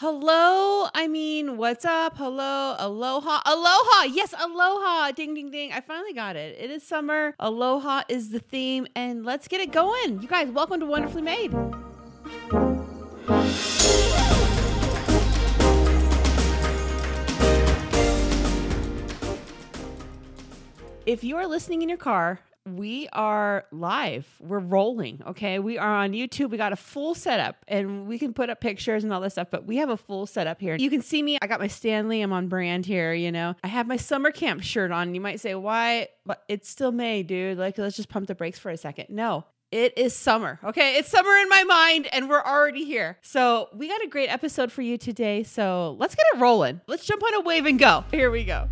Hello. I mean, what's up? Hello. Aloha. Aloha. Yes, aloha. Ding, ding, ding. I finally got it. It is summer. Aloha is the theme. And let's get it going. You guys, welcome to Wonderfully Made. If you are listening in your car, we are live. We're rolling. Okay. We are on YouTube. We got a full setup and we can put up pictures and all this stuff, but we have a full setup here. You can see me. I got my Stanley. I'm on brand here. You know, I have my summer camp shirt on. You might say, why? But it's still May, dude. Like, let's just pump the brakes for a second. No, it is summer. Okay. It's summer in my mind and we're already here. So we got a great episode for you today. So let's get it rolling. Let's jump on a wave and go. Here we go.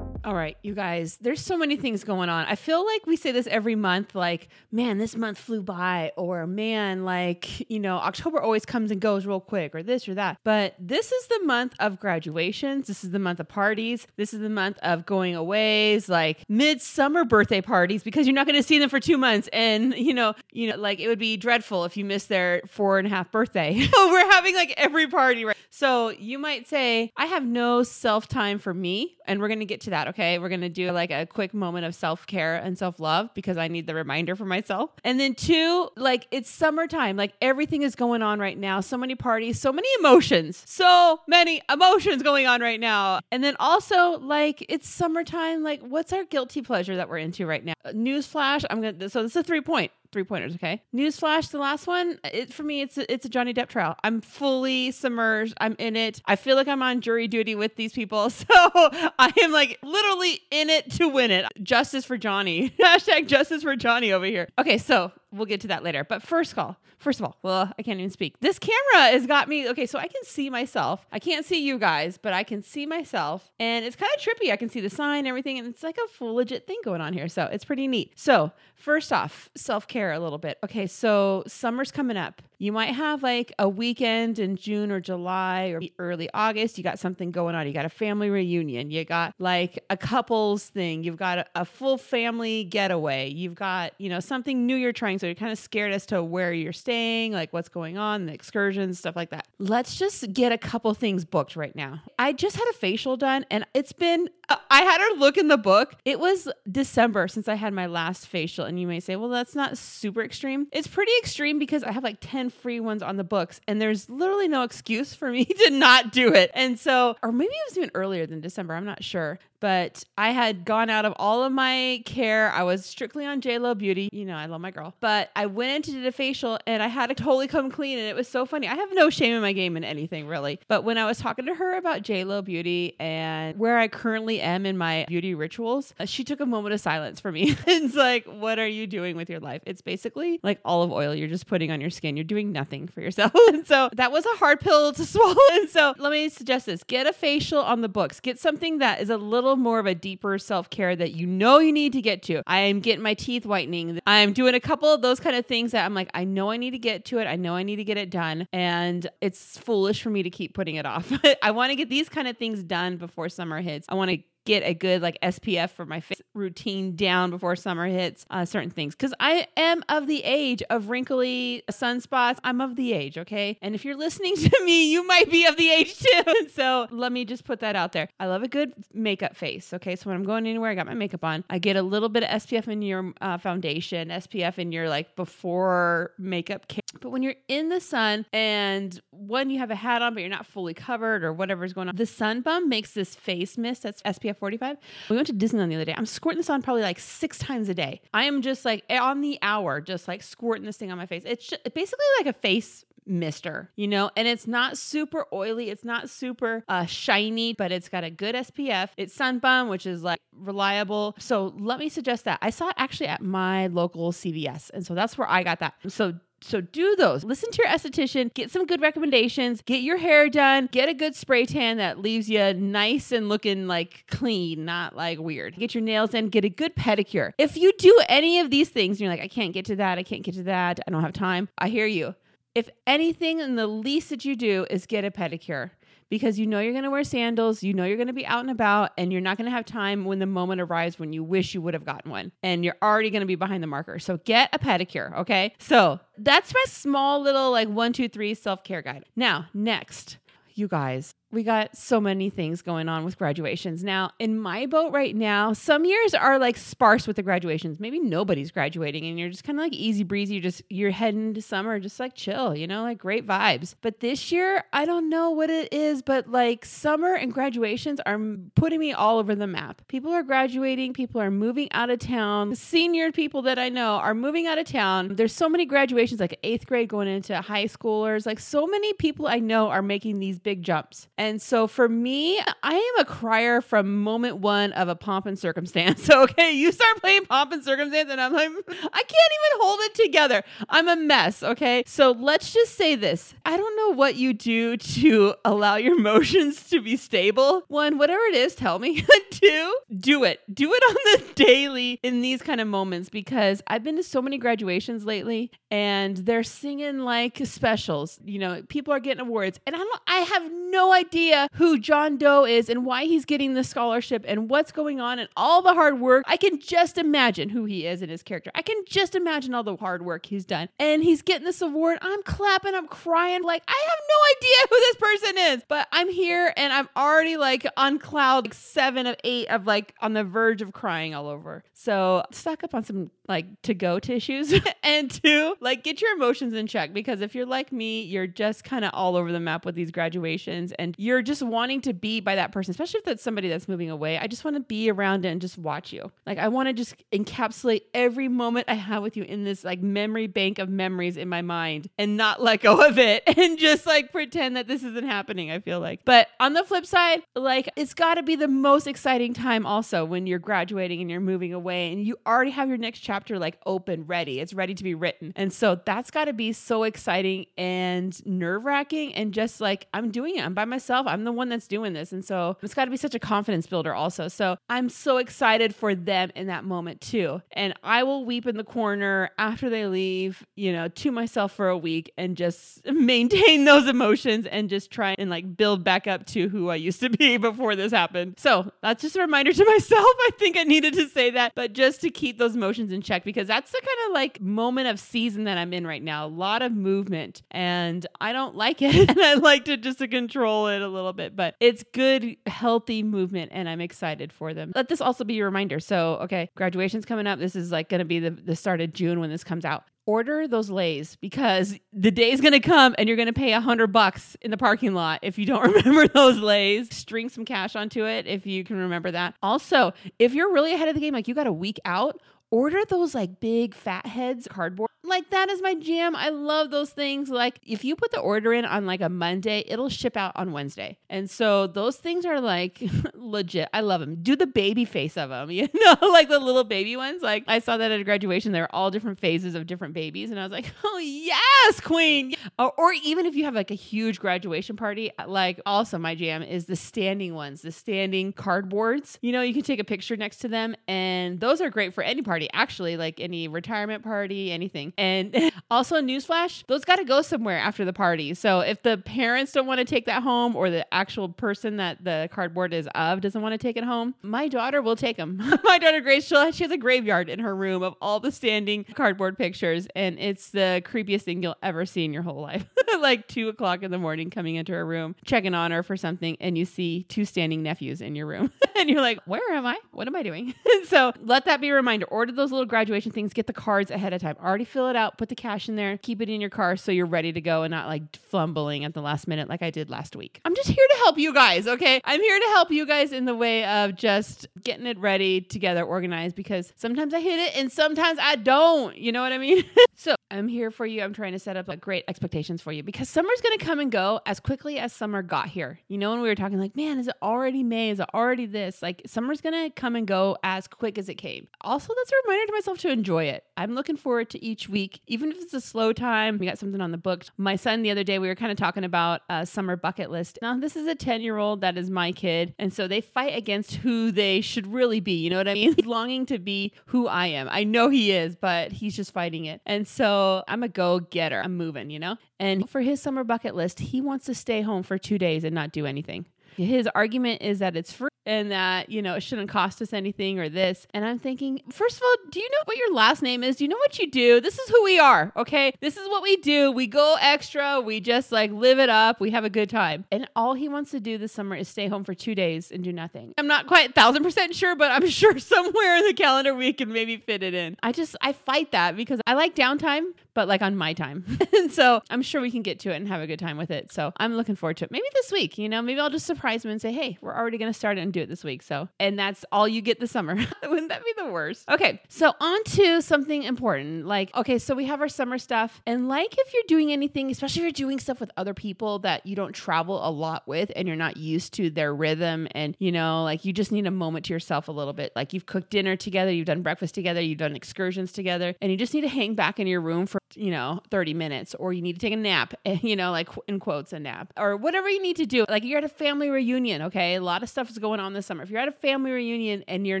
All right, you guys, there's so many things going on. I feel like we say this every month like, man, this month flew by, or man, like, you know, October always comes and goes real quick, or this or that. But this is the month of graduations. This is the month of parties. This is the month of going aways, like midsummer birthday parties, because you're not going to see them for two months. And, you know, you know, like it would be dreadful if you missed their four and a half birthday. so we're having like every party, right? So you might say, I have no self time for me. And we're going to get to that, okay? Okay, we're gonna do like a quick moment of self care and self love because I need the reminder for myself. And then two, like it's summertime, like everything is going on right now. So many parties, so many emotions, so many emotions going on right now. And then also, like it's summertime, like what's our guilty pleasure that we're into right now? Newsflash, I'm gonna, so this is a three point three pointers. Okay. Newsflash: the last one, it for me, it's a, it's a Johnny Depp trial. I'm fully submerged. I'm in it. I feel like I'm on jury duty with these people, so I am like literally in it to win it. Justice for Johnny. Hashtag justice for Johnny over here. Okay, so we'll get to that later. But first call, first of all, well, I can't even speak. This camera has got me. Okay, so I can see myself. I can't see you guys, but I can see myself, and it's kind of trippy. I can see the sign, everything, and it's like a full legit thing going on here. So it's pretty neat. So first off, self care a little bit. Okay, so summer's coming up. You might have like a weekend in June or July or early August. You got something going on. You got a family reunion. You got like a couples thing. You've got a, a full family getaway. You've got, you know, something new you're trying. So you're kind of scared as to where you're staying, like what's going on, the excursions, stuff like that. Let's just get a couple things booked right now. I just had a facial done and it's been uh, I had her look in the book. It was December since I had my last facial. And you may say, well, that's not super extreme. It's pretty extreme because I have like 10 free ones on the books and there's literally no excuse for me to not do it. And so, or maybe it was even earlier than December. I'm not sure but I had gone out of all of my care. I was strictly on JLo Beauty. You know, I love my girl. But I went in to do the facial and I had to totally come clean. And it was so funny. I have no shame in my game in anything, really. But when I was talking to her about JLo Beauty and where I currently am in my beauty rituals, uh, she took a moment of silence for me. it's like, what are you doing with your life? It's basically like olive oil you're just putting on your skin. You're doing nothing for yourself. and so that was a hard pill to swallow. And so let me suggest this get a facial on the books, get something that is a little little more of a deeper self care that you know you need to get to. I am getting my teeth whitening. I'm doing a couple of those kind of things that I'm like, I know I need to get to it. I know I need to get it done. And it's foolish for me to keep putting it off. I want to get these kind of things done before summer hits. I want to get a good like SPF for my face routine down before summer hits uh, certain things because I am of the age of wrinkly sunspots. I'm of the age, okay? And if you're listening to me, you might be of the age too. so let me just put that out there. I love a good makeup face, okay? So when I'm going anywhere, I got my makeup on. I get a little bit of SPF in your uh, foundation, SPF in your like before makeup care. But when you're in the sun and when you have a hat on but you're not fully covered or whatever's going on, the sun bum makes this face mist that's SPF SPF 45. We went to Disneyland the other day. I'm squirting this on probably like six times a day. I am just like on the hour, just like squirting this thing on my face. It's just, basically like a face mister, you know, and it's not super oily. It's not super uh, shiny, but it's got a good SPF. It's Sun Bum, which is like reliable. So let me suggest that. I saw it actually at my local CVS. And so that's where I got that. So so do those. Listen to your esthetician, get some good recommendations, get your hair done, get a good spray tan that leaves you nice and looking like clean, not like weird. Get your nails in, get a good pedicure. If you do any of these things and you're like, I can't get to that, I can't get to that, I don't have time, I hear you. If anything, and the least that you do is get a pedicure because you know you're going to wear sandals, you know you're going to be out and about, and you're not going to have time when the moment arrives when you wish you would have gotten one. And you're already going to be behind the marker. So get a pedicure, okay? So that's my small little like one, two, three self care guide. Now, next, you guys, we got so many things going on with graduations. Now, in my boat right now, some years are like sparse with the graduations. Maybe nobody's graduating and you're just kind of like easy breezy. You're just, you're heading to summer, just like chill, you know, like great vibes. But this year, I don't know what it is, but like summer and graduations are putting me all over the map. People are graduating, people are moving out of town. The senior people that I know are moving out of town. There's so many graduations, like eighth grade going into high schoolers. Like so many people I know are making these big jumps. And so for me, I am a crier from moment one of a pomp and circumstance. So, okay, you start playing pomp and circumstance, and I'm like, hmm, I can't even hold it together. I'm a mess. Okay. So let's just say this I don't know what you do to allow your emotions to be stable. One, whatever it is, tell me. Two, do it. Do it on the daily in these kind of moments because I've been to so many graduations lately and they're singing like specials. You know, people are getting awards, and I don't, I have no idea who John Doe is and why he's getting the scholarship and what's going on and all the hard work. I can just imagine who he is and his character. I can just imagine all the hard work he's done. And he's getting this award. I'm clapping, I'm crying. Like, I have no idea who this person is, but I'm here and I'm already like on cloud like seven of eight of like on the verge of crying all over. So, stock up on some like to go tissues and two, like get your emotions in check because if you're like me, you're just kind of all over the map with these graduations and you're just wanting to be by that person, especially if that's somebody that's moving away. I just want to be around it and just watch you. Like I want to just encapsulate every moment I have with you in this like memory bank of memories in my mind and not let go of it and just like pretend that this isn't happening, I feel like. But on the flip side, like it's got to be the most exciting time also when you're graduating and you're moving away and you already have your next chapter like open, ready. It's ready to be written. And so that's got to be so exciting and nerve wracking and just like I'm doing it. I'm by myself. I'm the one that's doing this. And so it's got to be such a confidence builder also. So I'm so excited for them in that moment too. And I will weep in the corner after they leave, you know, to myself for a week and just maintain those emotions and just try and like build back up to who I used to be before this happened. So that's just a reminder to myself. I think I needed to say that, but just to keep those emotions in check because that's the kind of like moment of season that I'm in right now. A lot of movement and I don't like it. and I like to just to control it a little bit, but it's good, healthy movement and I'm excited for them. Let this also be a reminder. So, okay, graduation's coming up. This is like going to be the, the start of June when this comes out order those leis because the day is going to come and you're going to pay a hundred bucks in the parking lot if you don't remember those leis string some cash onto it if you can remember that also if you're really ahead of the game like you got a week out order those like big fat heads cardboard. Like that is my jam. I love those things. Like if you put the order in on like a Monday, it'll ship out on Wednesday. And so those things are like legit. I love them. Do the baby face of them, you know, like the little baby ones. Like I saw that at a graduation. They're all different phases of different babies. And I was like, oh yes, queen. Or, or even if you have like a huge graduation party, uh, like also my jam is the standing ones, the standing cardboards. You know, you can take a picture next to them and those are great for any party party, actually, like any retirement party, anything. And also, newsflash, those got to go somewhere after the party. So if the parents don't want to take that home or the actual person that the cardboard is of doesn't want to take it home, my daughter will take them. my daughter Grace, she has a graveyard in her room of all the standing cardboard pictures. And it's the creepiest thing you'll ever see in your whole life. like two o'clock in the morning, coming into her room, checking on her for something, and you see two standing nephews in your room. and you're like, where am I? What am I doing? so let that be a reminder. Order order those little graduation things, get the cards ahead of time. Already fill it out, put the cash in there, keep it in your car so you're ready to go and not like fumbling at the last minute like I did last week. I'm just here to help you guys, okay? I'm here to help you guys in the way of just getting it ready together, organized because sometimes I hit it and sometimes I don't. You know what I mean? so I'm here for you. I'm trying to set up like great expectations for you because summer's gonna come and go as quickly as summer got here. You know, when we were talking like, man, is it already May? Is it already this? Like summer's gonna come and go as quick as it came. Also, that's a reminder to myself to enjoy it. I'm looking forward to each week, even if it's a slow time. We got something on the books. My son the other day, we were kind of talking about a summer bucket list. Now, this is a 10 year old that is my kid. And so they fight against who they should really be. You know what I mean? He's longing to be who I am. I know he is, but he's just fighting it. And so I'm a go getter. I'm moving, you know? And for his summer bucket list, he wants to stay home for two days and not do anything. His argument is that it's free and that, you know, it shouldn't cost us anything or this. And I'm thinking, first of all, do you know what your last name is? Do you know what you do? This is who we are, okay? This is what we do. We go extra. We just like live it up. We have a good time. And all he wants to do this summer is stay home for two days and do nothing. I'm not quite thousand percent sure, but I'm sure somewhere in the calendar we can maybe fit it in. I just, I fight that because I like downtime, but like on my time. and so I'm sure we can get to it and have a good time with it. So I'm looking forward to it. Maybe this week, you know, maybe I'll just surprise him and say, hey, we're already going to start it and do it this week. So, and that's all you get this summer. Wouldn't that be the worst? Okay. So on to something important. Like, okay, so we have our summer stuff. And like if you're doing anything, especially if you're doing stuff with other people that you don't travel a lot with and you're not used to their rhythm and, you know, like you just need a moment to yourself a little bit. Like you've cooked dinner together, you've done breakfast together, you've done excursions together, and you just need to hang back in your room for, you know, 30 minutes or you need to take a nap, you know, like in quotes, a nap or whatever you need to do. Like you're at a family reunion, okay? A lot of stuff is going on this summer. If you're at a family reunion and you're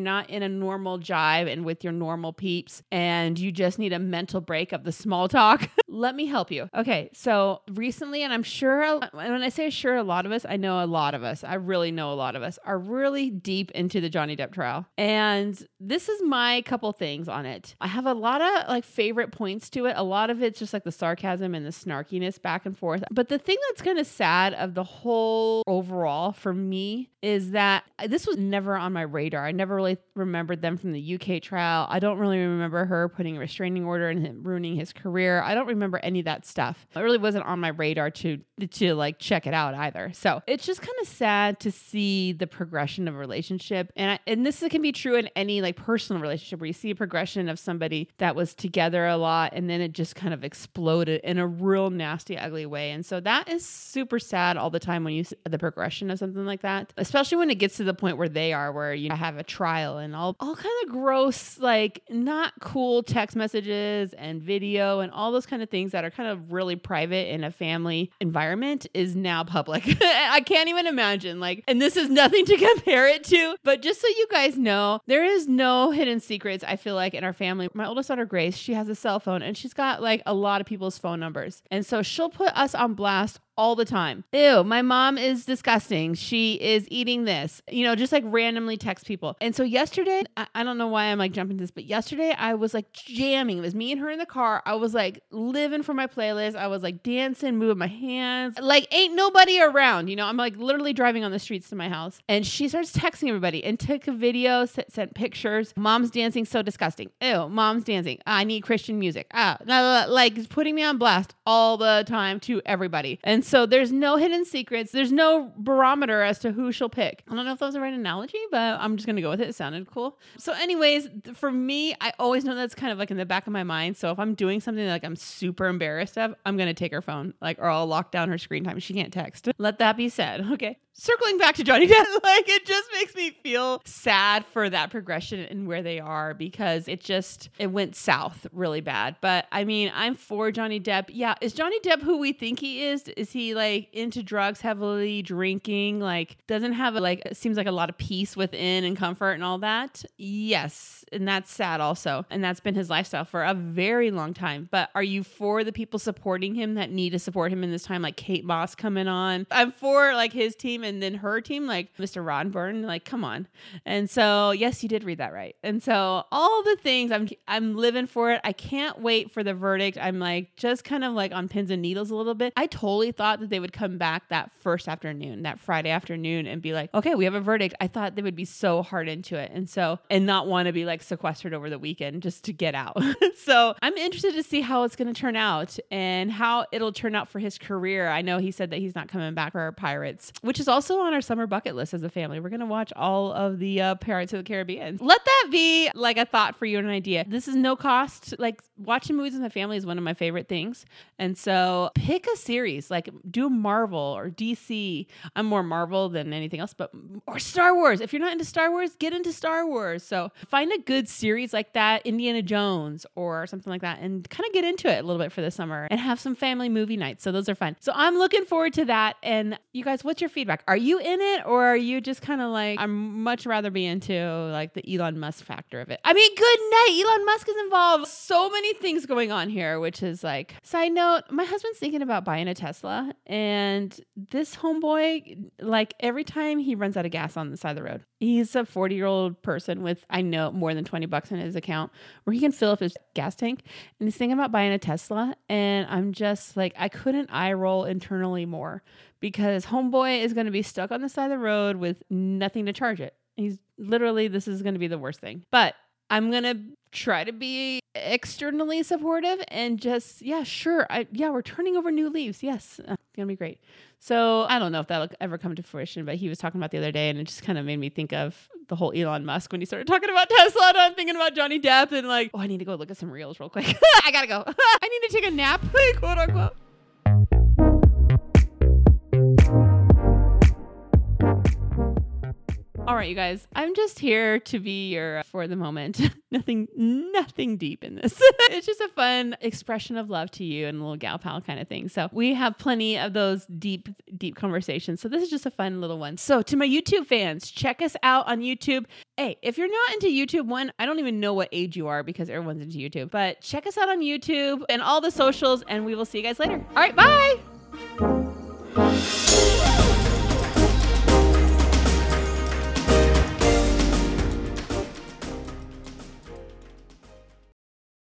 not in a normal jive and with your normal peeps and you just need a mental break of the small talk, let me help you. Okay, so recently, and I'm sure when I say sure, a lot of us, I know a lot of us, I really know a lot of us are really deep into the Johnny Depp trial. And this is my couple things on it. I have a lot of like favorite points to it. A lot of it's just like the sarcasm and the snarkiness back and forth. But the thing that's kind of sad of the whole overall for me is that this was never on my radar. I never really remembered them from the UK trial. I don't really remember her putting a restraining order and ruining his career. I don't remember any of that stuff. It really wasn't on my radar to to like check it out either. So it's just kind of sad to see the progression of a relationship, and I, and this can be true in any like personal relationship where you see a progression of somebody that was together a lot and then it just kind of exploded in a real nasty, ugly way. And so that is super sad all the time when you see the progression of something like that, especially when it gets to the point where they are, where you have a trial and all all kind of gross, like not cool text messages and video and all those kind of things that are kind of really private in a family environment is now public. I can't even imagine. Like, and this is nothing to compare it to, but just so you guys know, there is no hidden secrets, I feel like, in our family. My oldest daughter, Grace, she has a cell phone and she's got like a lot of people's phone numbers. And so she'll put us on blast all the time. Ew, my mom is disgusting. She is eating this. You know, just like randomly text people. And so yesterday, I, I don't know why I'm like jumping to this, but yesterday I was like jamming. It was me and her in the car. I was like living for my playlist. I was like dancing, moving my hands. Like ain't nobody around. You know, I'm like literally driving on the streets to my house. And she starts texting everybody and took a video, sent, sent pictures. Mom's dancing so disgusting. Ew, mom's dancing. I need Christian music. Ah, like putting me on blast all the time to everybody. And so there's no hidden secrets. There's no barometer as to who she'll pick. I don't know if that was the right analogy, but I'm just gonna go with it. It sounded cool. So, anyways, for me, I always know that's kind of like in the back of my mind. So if I'm doing something like I'm super embarrassed of, I'm gonna take her phone, like, or I'll lock down her screen time. She can't text. Let that be said. Okay. Circling back to Johnny Depp, like it just makes me feel sad for that progression and where they are because it just it went south really bad. But I mean, I'm for Johnny Depp. Yeah, is Johnny Depp who we think he is? Is he like into drugs heavily, drinking, like doesn't have a, like seems like a lot of peace within and comfort and all that? Yes, and that's sad also. And that's been his lifestyle for a very long time. But are you for the people supporting him that need to support him in this time like Kate Moss coming on? I'm for like his team and then her team like Mr. Rottenborn, like come on. And so, yes, you did read that right. And so all the things I'm I'm living for it. I can't wait for the verdict. I'm like just kind of like on pins and needles a little bit. I totally thought that they would come back that first afternoon, that Friday afternoon and be like, "Okay, we have a verdict." I thought they would be so hard into it. And so and not want to be like sequestered over the weekend just to get out. so, I'm interested to see how it's going to turn out and how it'll turn out for his career. I know he said that he's not coming back for our Pirates, which is also on our summer bucket list as a family. We're going to watch all of the uh, Pirates of the Caribbean. Let that be like a thought for you and an idea. This is no cost. Like watching movies with my family is one of my favorite things. And so pick a series, like do Marvel or DC. I'm more Marvel than anything else, but or Star Wars. If you're not into Star Wars, get into Star Wars. So find a good series like that, Indiana Jones or something like that, and kind of get into it a little bit for the summer and have some family movie nights. So those are fun. So I'm looking forward to that. And you guys, what's your feedback? Are you in it or are you just kind of like, I'm much rather be into like the Elon Musk factor of it? I mean, good night. Elon Musk is involved. So many things going on here, which is like, side note, my husband's thinking about buying a Tesla. And this homeboy, like every time he runs out of gas on the side of the road, he's a 40 year old person with, I know, more than 20 bucks in his account where he can fill up his gas tank. And he's thinking about buying a Tesla. And I'm just like, I couldn't eye roll internally more because homeboy is going to be stuck on the side of the road with nothing to charge it. He's literally, this is going to be the worst thing. But I'm going to try to be externally supportive and just, yeah, sure. I, yeah, we're turning over new leaves. Yes, uh, it's going to be great. So I don't know if that'll ever come to fruition, but he was talking about the other day and it just kind of made me think of the whole Elon Musk when he started talking about Tesla. And I'm thinking about Johnny Depp and like, oh, I need to go look at some reels real quick. I got to go. I need to take a nap, quote unquote. All right, you guys. I'm just here to be your uh, for the moment. nothing, nothing deep in this. it's just a fun expression of love to you and a little gal pal kind of thing. So we have plenty of those deep, deep conversations. So this is just a fun little one. So to my YouTube fans, check us out on YouTube. Hey, if you're not into YouTube, one, I don't even know what age you are because everyone's into YouTube. But check us out on YouTube and all the socials, and we will see you guys later. All right, bye.